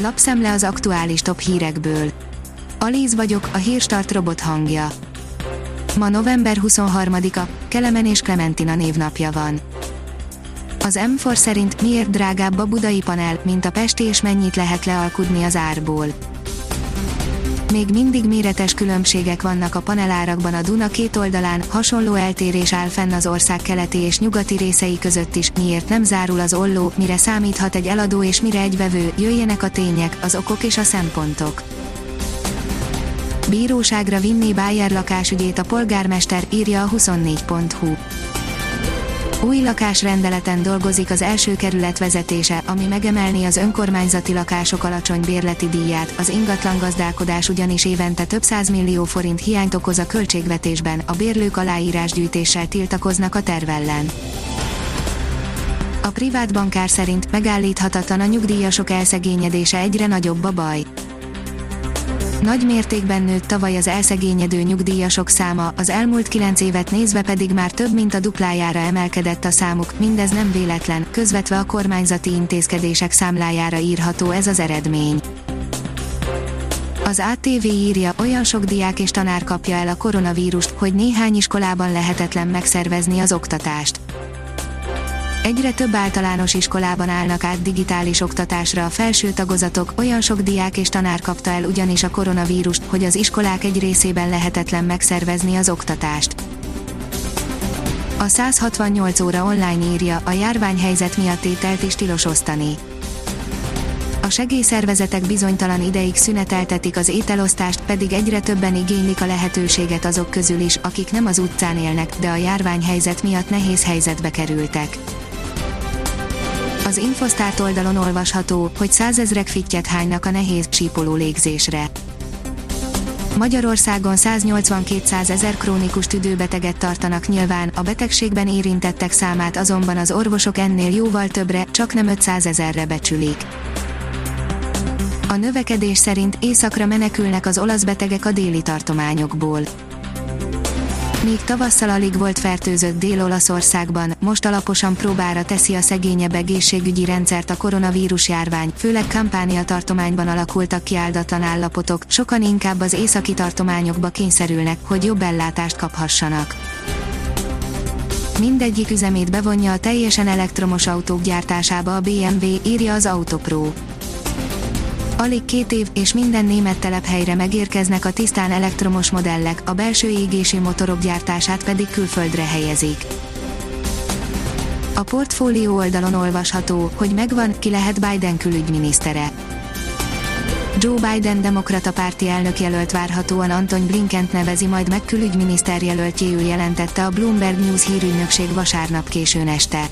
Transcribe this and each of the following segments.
Lapszemle az aktuális top hírekből. Alíz vagyok, a hírstart robot hangja. Ma november 23-a, Kelemen és Clementina névnapja van. Az M4 szerint miért drágább a budai panel, mint a pesti és mennyit lehet lealkudni az árból. Még mindig méretes különbségek vannak a panelárakban a Duna két oldalán, hasonló eltérés áll fenn az ország keleti és nyugati részei között is, miért nem zárul az olló, mire számíthat egy eladó és mire egy vevő, jöjjenek a tények, az okok és a szempontok. Bíróságra vinné Bayer lakásügyét a polgármester, írja a 24.hu. Új lakásrendeleten dolgozik az első kerület vezetése, ami megemelni az önkormányzati lakások alacsony bérleti díját, az ingatlan gazdálkodás ugyanis évente több millió forint hiányt okoz a költségvetésben, a bérlők aláírásgyűjtéssel tiltakoznak a terv ellen. A privát bankár szerint megállíthatatlan a nyugdíjasok elszegényedése egyre nagyobb a baj. Nagy mértékben nőtt tavaly az elszegényedő nyugdíjasok száma, az elmúlt 9 évet nézve pedig már több mint a duplájára emelkedett a számuk, mindez nem véletlen, közvetve a kormányzati intézkedések számlájára írható ez az eredmény. Az ATV írja, olyan sok diák és tanár kapja el a koronavírust, hogy néhány iskolában lehetetlen megszervezni az oktatást. Egyre több általános iskolában állnak át digitális oktatásra a felső tagozatok, olyan sok diák és tanár kapta el ugyanis a koronavírust, hogy az iskolák egy részében lehetetlen megszervezni az oktatást. A 168 óra online írja, a járványhelyzet miatt ételt is tilos osztani. A segélyszervezetek bizonytalan ideig szüneteltetik az ételosztást, pedig egyre többen igénylik a lehetőséget azok közül is, akik nem az utcán élnek, de a járványhelyzet miatt nehéz helyzetbe kerültek. Az Infosztárt oldalon olvasható, hogy százezrek fittyet hánynak a nehéz, sípoló légzésre. Magyarországon 180-200 ezer krónikus tüdőbeteget tartanak nyilván, a betegségben érintettek számát azonban az orvosok ennél jóval többre, csak nem 500 ezerre becsülik. A növekedés szerint északra menekülnek az olasz betegek a déli tartományokból. Míg tavasszal alig volt fertőzött Dél-Olaszországban, most alaposan próbára teszi a szegényebb egészségügyi rendszert a koronavírus járvány, főleg Kampánia tartományban alakultak ki áldatlan állapotok, sokan inkább az északi tartományokba kényszerülnek, hogy jobb ellátást kaphassanak. Mindegyik üzemét bevonja a teljesen elektromos autók gyártásába a BMW, írja az Autopro. Alig két év, és minden német telephelyre megérkeznek a tisztán elektromos modellek, a belső égési motorok gyártását pedig külföldre helyezik. A portfólió oldalon olvasható, hogy megvan, ki lehet Biden külügyminisztere. Joe Biden demokrata párti elnök várhatóan Antony Blinkent nevezi majd meg külügyminiszter jelöltjéül jelentette a Bloomberg News hírügynökség vasárnap későn este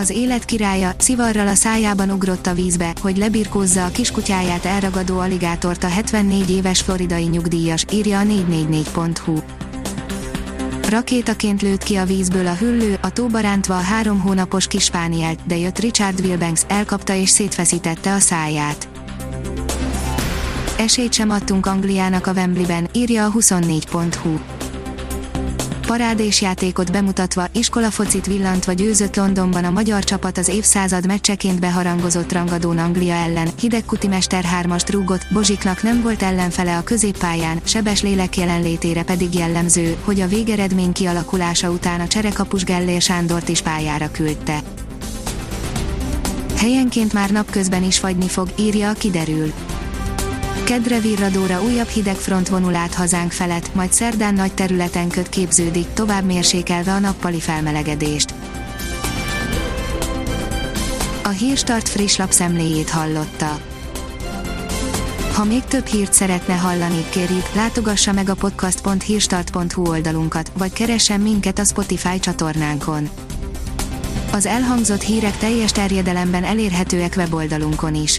az élet királya szivarral a szájában ugrott a vízbe, hogy lebirkózza a kiskutyáját elragadó aligátort a 74 éves floridai nyugdíjas, írja a 444.hu. Rakétaként lőtt ki a vízből a hüllő, a tóba rántva a három hónapos kispánielt, de jött Richard Wilbanks, elkapta és szétfeszítette a száját. Esélyt sem adtunk Angliának a Wembleyben, írja a 24.hu parádés bemutatva, iskolafocit villantva győzött Londonban a magyar csapat az évszázad meccseként beharangozott rangadón Anglia ellen, hidegkuti mester hármast rúgott, Bozsiknak nem volt ellenfele a középpályán, sebes lélek jelenlétére pedig jellemző, hogy a végeredmény kialakulása után a cserekapus Gellér Sándort is pályára küldte. Helyenként már napközben is fagyni fog, írja a kiderül. Kedre virradóra újabb hidegfront vonul át hazánk felett, majd szerdán nagy területen köt képződik, tovább mérsékelve a nappali felmelegedést. A Hírstart friss lapszemléjét hallotta. Ha még több hírt szeretne hallani, kérjük, látogassa meg a podcast.hírstart.hu oldalunkat, vagy keressen minket a Spotify csatornánkon. Az elhangzott hírek teljes terjedelemben elérhetőek weboldalunkon is